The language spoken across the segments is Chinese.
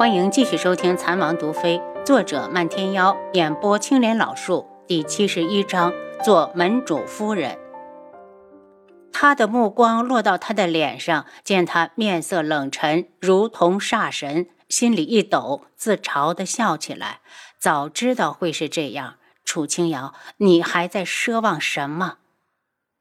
欢迎继续收听《残王毒妃》，作者漫天妖，演播青莲老树，第七十一章，做门主夫人。他的目光落到他的脸上，见他面色冷沉，如同煞神，心里一抖，自嘲的笑起来。早知道会是这样，楚清瑶，你还在奢望什么？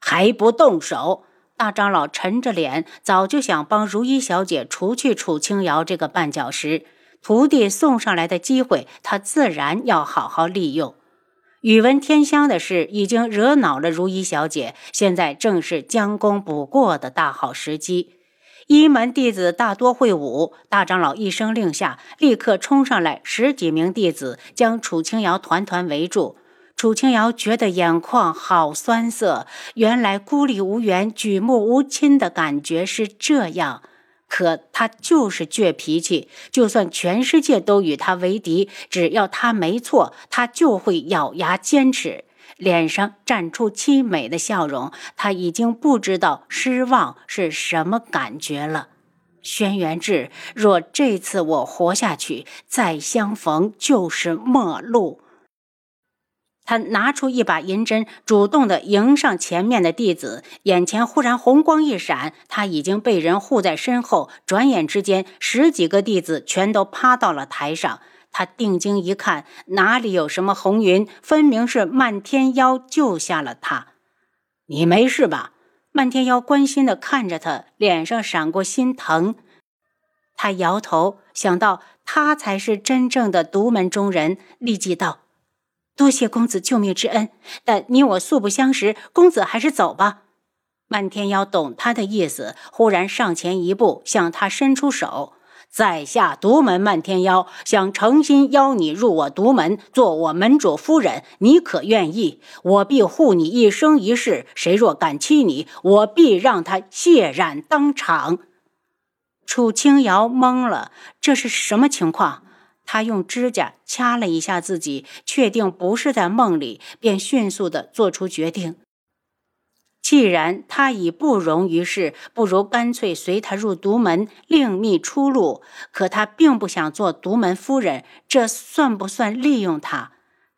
还不动手！大长老沉着脸，早就想帮如一小姐除去楚清瑶这个绊脚石。徒弟送上来的机会，他自然要好好利用。宇文天香的事已经惹恼了如一小姐，现在正是将功补过的大好时机。一门弟子大多会武，大长老一声令下，立刻冲上来十几名弟子，将楚清瑶团团围住。楚清瑶觉得眼眶好酸涩，原来孤立无援、举目无亲的感觉是这样。可他就是倔脾气，就算全世界都与他为敌，只要他没错，他就会咬牙坚持。脸上绽出凄美的笑容，他已经不知道失望是什么感觉了。轩辕志，若这次我活下去，再相逢就是陌路。他拿出一把银针，主动的迎上前面的弟子，眼前忽然红光一闪，他已经被人护在身后。转眼之间，十几个弟子全都趴到了台上。他定睛一看，哪里有什么红云，分明是漫天妖救下了他。你没事吧？漫天妖关心的看着他，脸上闪过心疼。他摇头，想到他才是真正的独门中人，立即道。多谢公子救命之恩，但你我素不相识，公子还是走吧。漫天妖懂他的意思，忽然上前一步，向他伸出手。在下独门漫天妖，想诚心邀你入我独门，做我门主夫人，你可愿意？我必护你一生一世。谁若敢欺你，我必让他血染当场。楚清瑶懵了，这是什么情况？他用指甲掐了一下自己，确定不是在梦里，便迅速的做出决定。既然他已不容于世，不如干脆随他入独门，另觅出路。可他并不想做独门夫人，这算不算利用他？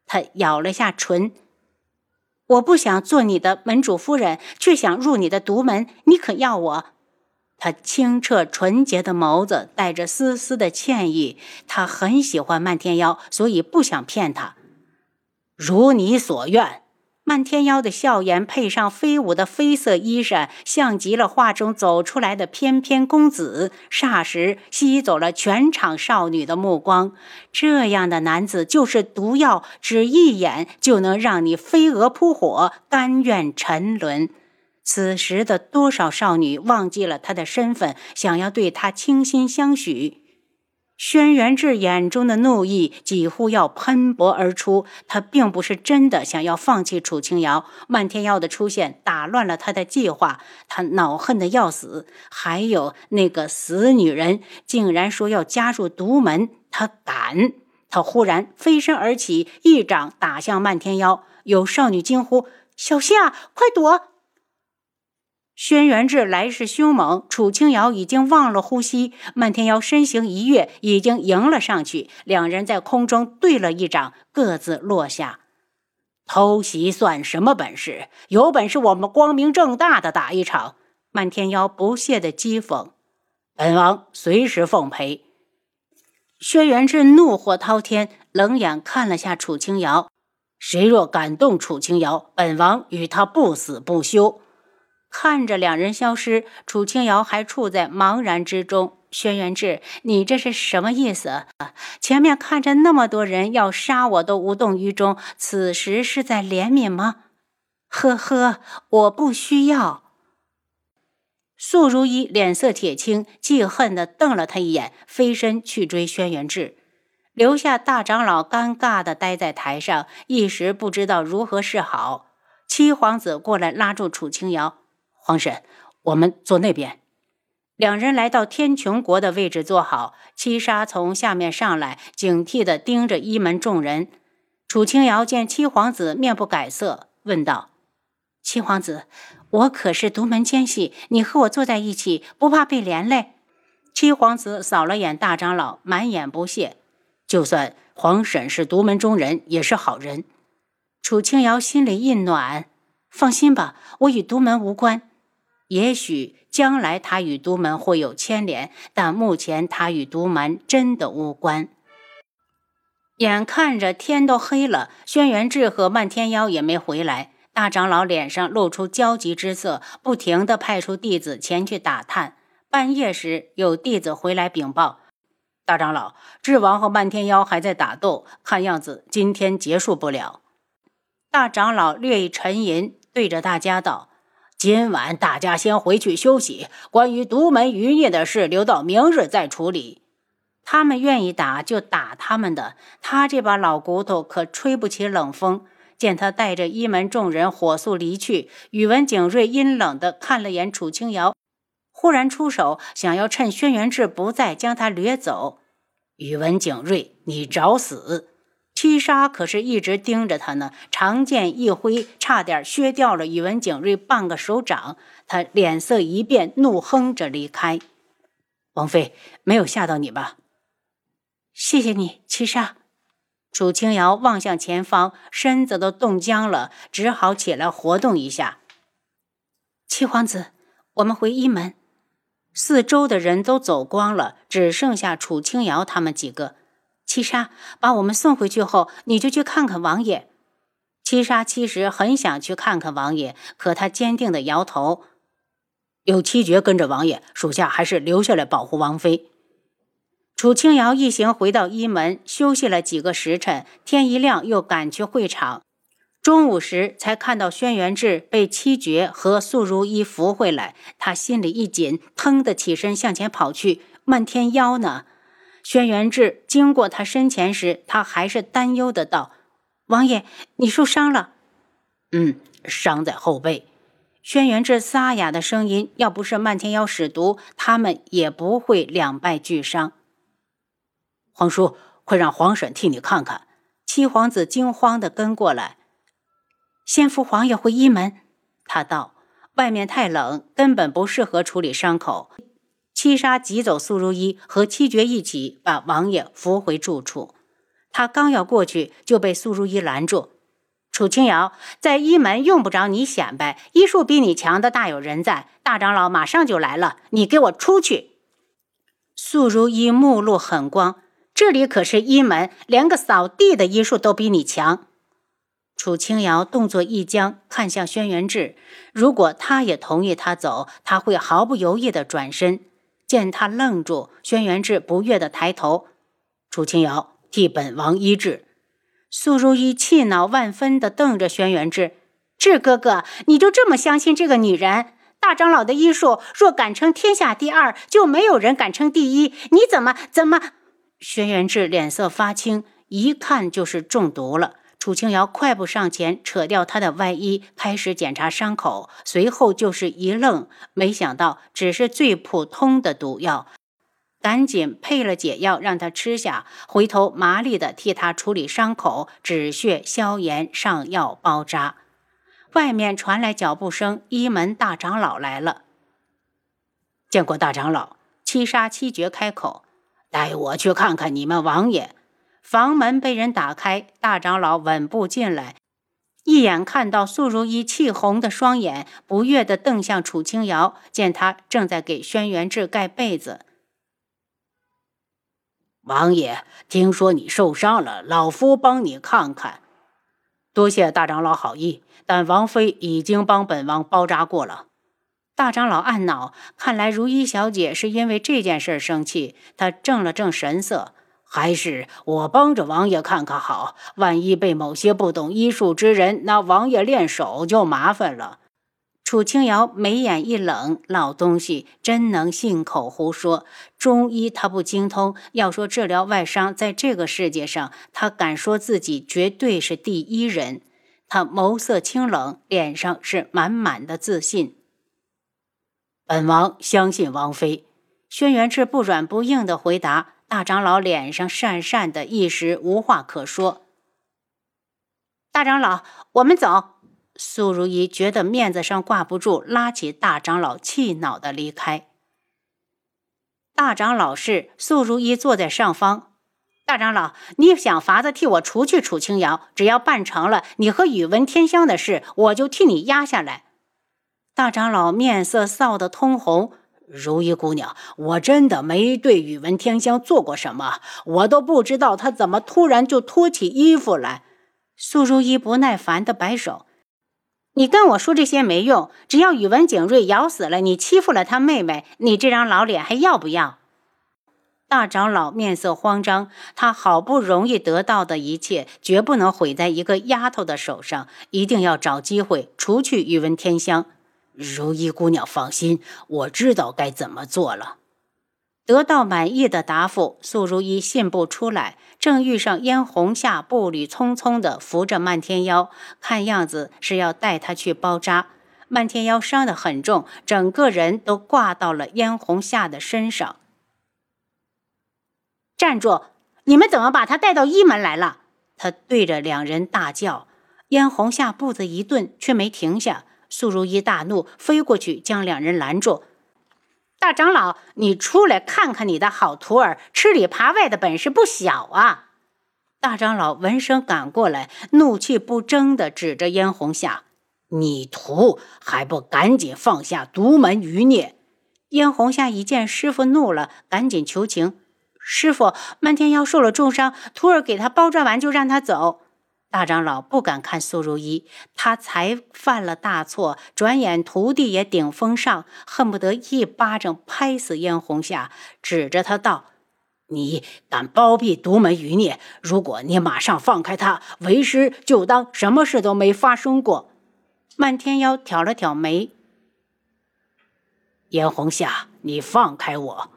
他咬了下唇：“我不想做你的门主夫人，却想入你的独门，你可要我？”他清澈纯洁的眸子带着丝丝的歉意。他很喜欢漫天妖，所以不想骗他。如你所愿。漫天妖的笑颜配上飞舞的绯色衣衫，像极了画中走出来的翩翩公子，霎时吸走了全场少女的目光。这样的男子就是毒药，只一眼就能让你飞蛾扑火，甘愿沉沦。此时的多少少女忘记了他的身份，想要对他倾心相许。轩辕志眼中的怒意几乎要喷薄而出。他并不是真的想要放弃楚清瑶，漫天妖的出现打乱了他的计划。他恼恨的要死，还有那个死女人竟然说要加入独门，他敢！他忽然飞身而起，一掌打向漫天妖。有少女惊呼：“小心啊，快躲！”轩辕志来势凶猛，楚清瑶已经忘了呼吸。漫天妖身形一跃，已经迎了上去。两人在空中对了一掌，各自落下。偷袭算什么本事？有本事我们光明正大的打一场！漫天妖不屑的讥讽。本王随时奉陪。轩辕志怒火滔天，冷眼看了下楚清瑶。谁若敢动楚清瑶，本王与他不死不休。看着两人消失，楚清瑶还处在茫然之中。轩辕志，你这是什么意思？前面看着那么多人要杀我，都无动于衷，此时是在怜悯吗？呵呵，我不需要。素如意脸色铁青，记恨地瞪了他一眼，飞身去追轩辕志，留下大长老尴尬地待在台上，一时不知道如何是好。七皇子过来拉住楚清瑶。皇婶，我们坐那边。两人来到天穹国的位置坐好。七杀从下面上来，警惕地盯着一门众人。楚清瑶见七皇子面不改色，问道：“七皇子，我可是独门奸细，你和我坐在一起，不怕被连累？”七皇子扫了眼大长老，满眼不屑。就算皇婶是独门中人，也是好人。楚清瑶心里一暖，放心吧，我与独门无关。也许将来他与独门会有牵连，但目前他与独门真的无关。眼看着天都黑了，轩辕志和漫天妖也没回来，大长老脸上露出焦急之色，不停地派出弟子前去打探。半夜时，有弟子回来禀报：“大长老，智王和漫天妖还在打斗，看样子今天结束不了。”大长老略一沉吟，对着大家道：“今晚大家先回去休息，关于独门余孽的事，留到明日再处理。他们愿意打就打他们的，他这把老骨头可吹不起冷风。”见他带着一门众人火速离去，宇文景睿阴冷地看了眼楚清瑶。忽然出手，想要趁轩辕志不在将他掠走。宇文景睿，你找死！七杀可是一直盯着他呢，长剑一挥，差点削掉了宇文景睿半个手掌。他脸色一变，怒哼着离开。王妃，没有吓到你吧？谢谢你，七杀。楚清瑶望向前方，身子都冻僵了，只好起来活动一下。七皇子，我们回一门。四周的人都走光了，只剩下楚清瑶他们几个。七杀把我们送回去后，你就去看看王爷。七杀其实很想去看看王爷，可他坚定的摇头。有七绝跟着王爷，属下还是留下来保护王妃。楚清瑶一行回到一门，休息了几个时辰，天一亮又赶去会场。中午时才看到轩辕志被七绝和素如一扶回来，他心里一紧，腾的起身向前跑去。漫天妖呢？轩辕志经过他身前时，他还是担忧的道：“王爷，你受伤了？”“嗯，伤在后背。”轩辕志沙哑的声音，要不是漫天妖使毒，他们也不会两败俱伤。皇叔，快让皇婶替你看看。七皇子惊慌的跟过来。先扶皇爷回医门，他道：“外面太冷，根本不适合处理伤口。”七杀急走苏如意和七绝一起把王爷扶回住处。他刚要过去，就被苏如意拦住：“楚清瑶，在一门用不着你显摆，医术比你强的大有人在。大长老马上就来了，你给我出去！”苏如意目露狠光：“这里可是一门，连个扫地的医术都比你强。”楚清瑶动作一僵，看向轩辕志。如果他也同意他走，他会毫不犹豫地转身。见他愣住，轩辕志不悦地抬头：“楚清瑶，替本王医治。”苏如意气恼万分地瞪着轩辕志：“志哥哥，你就这么相信这个女人？大长老的医术若敢称天下第二，就没有人敢称第一。你怎么怎么？”轩辕志脸色发青，一看就是中毒了。楚清瑶快步上前，扯掉他的外衣，开始检查伤口。随后就是一愣，没想到只是最普通的毒药，赶紧配了解药让他吃下。回头麻利的替他处理伤口，止血消炎，上药包扎。外面传来脚步声，一门大长老来了。见过大长老，七杀七绝开口，带我去看看你们王爷。房门被人打开，大长老稳步进来，一眼看到素如意气红的双眼，不悦地瞪向楚清瑶。见他正在给轩辕志盖被子，王爷，听说你受伤了，老夫帮你看看。多谢大长老好意，但王妃已经帮本王包扎过了。大长老暗恼，看来如意小姐是因为这件事生气。他正了正神色。还是我帮着王爷看看好，万一被某些不懂医术之人拿王爷练手，就麻烦了。楚清瑶眉眼一冷，老东西真能信口胡说。中医他不精通，要说治疗外伤，在这个世界上，他敢说自己绝对是第一人。他眸色清冷，脸上是满满的自信。本王相信王妃。轩辕志不软不硬的回答。大长老脸上讪讪的，一时无话可说。大长老，我们走。苏如意觉得面子上挂不住，拉起大长老，气恼的离开。大长老是苏如意坐在上方。大长老，你想法子替我除去楚清瑶，只要办成了，你和宇文天香的事，我就替你压下来。大长老面色臊得通红。如意姑娘，我真的没对宇文天香做过什么，我都不知道她怎么突然就脱起衣服来。苏如意不耐烦地摆手。你跟我说这些没用，只要宇文景睿咬死了你，欺负了他妹妹，你这张老脸还要不要？大长老面色慌张，他好不容易得到的一切，绝不能毁在一个丫头的手上，一定要找机会除去宇文天香。如意姑娘放心，我知道该怎么做了。得到满意的答复，素如意信步出来。正遇上燕红夏步履匆匆地扶着漫天妖，看样子是要带他去包扎。漫天妖伤得很重，整个人都挂到了燕红夏的身上。站住！你们怎么把他带到医门来了？他对着两人大叫。燕红夏步子一顿，却没停下。素如意大怒，飞过去将两人拦住。大长老，你出来看看你的好徒儿，吃里扒外的本事不小啊！大长老闻声赶过来，怒气不争地指着燕红夏：“你徒还不赶紧放下独门余孽！”燕红夏一见师傅怒了，赶紧求情：“师傅，漫天妖受了重伤，徒儿给他包扎完就让他走。”大长老不敢看苏如意，他才犯了大错，转眼徒弟也顶风上，恨不得一巴掌拍死燕红霞，指着他道：“你敢包庇独门余孽？如果你马上放开他，为师就当什么事都没发生过。”漫天妖挑了挑眉：“燕红霞，你放开我。”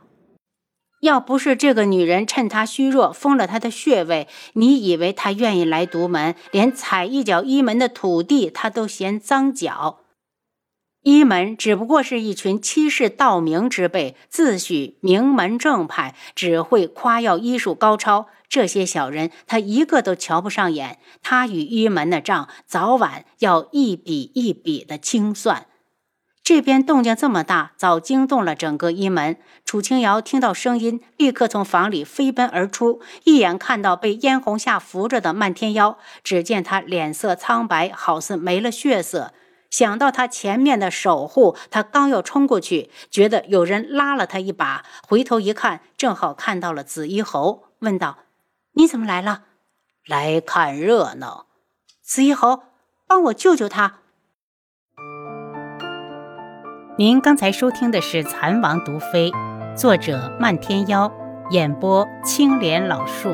要不是这个女人趁他虚弱封了他的穴位，你以为他愿意来独门？连踩一脚一门的土地，他都嫌脏脚。一门只不过是一群欺世盗名之辈，自诩名门正派，只会夸耀医术高超。这些小人，他一个都瞧不上眼。他与一门的账，早晚要一笔一笔的清算。这边动静这么大，早惊动了整个一门。楚清瑶听到声音，立刻从房里飞奔而出，一眼看到被嫣红下扶着的漫天妖，只见他脸色苍白，好似没了血色。想到他前面的守护，他刚要冲过去，觉得有人拉了他一把，回头一看，正好看到了紫衣侯，问道：“你怎么来了？”“来看热闹。”紫衣侯，帮我救救他。您刚才收听的是《蚕王毒妃》，作者漫天妖，演播青莲老树。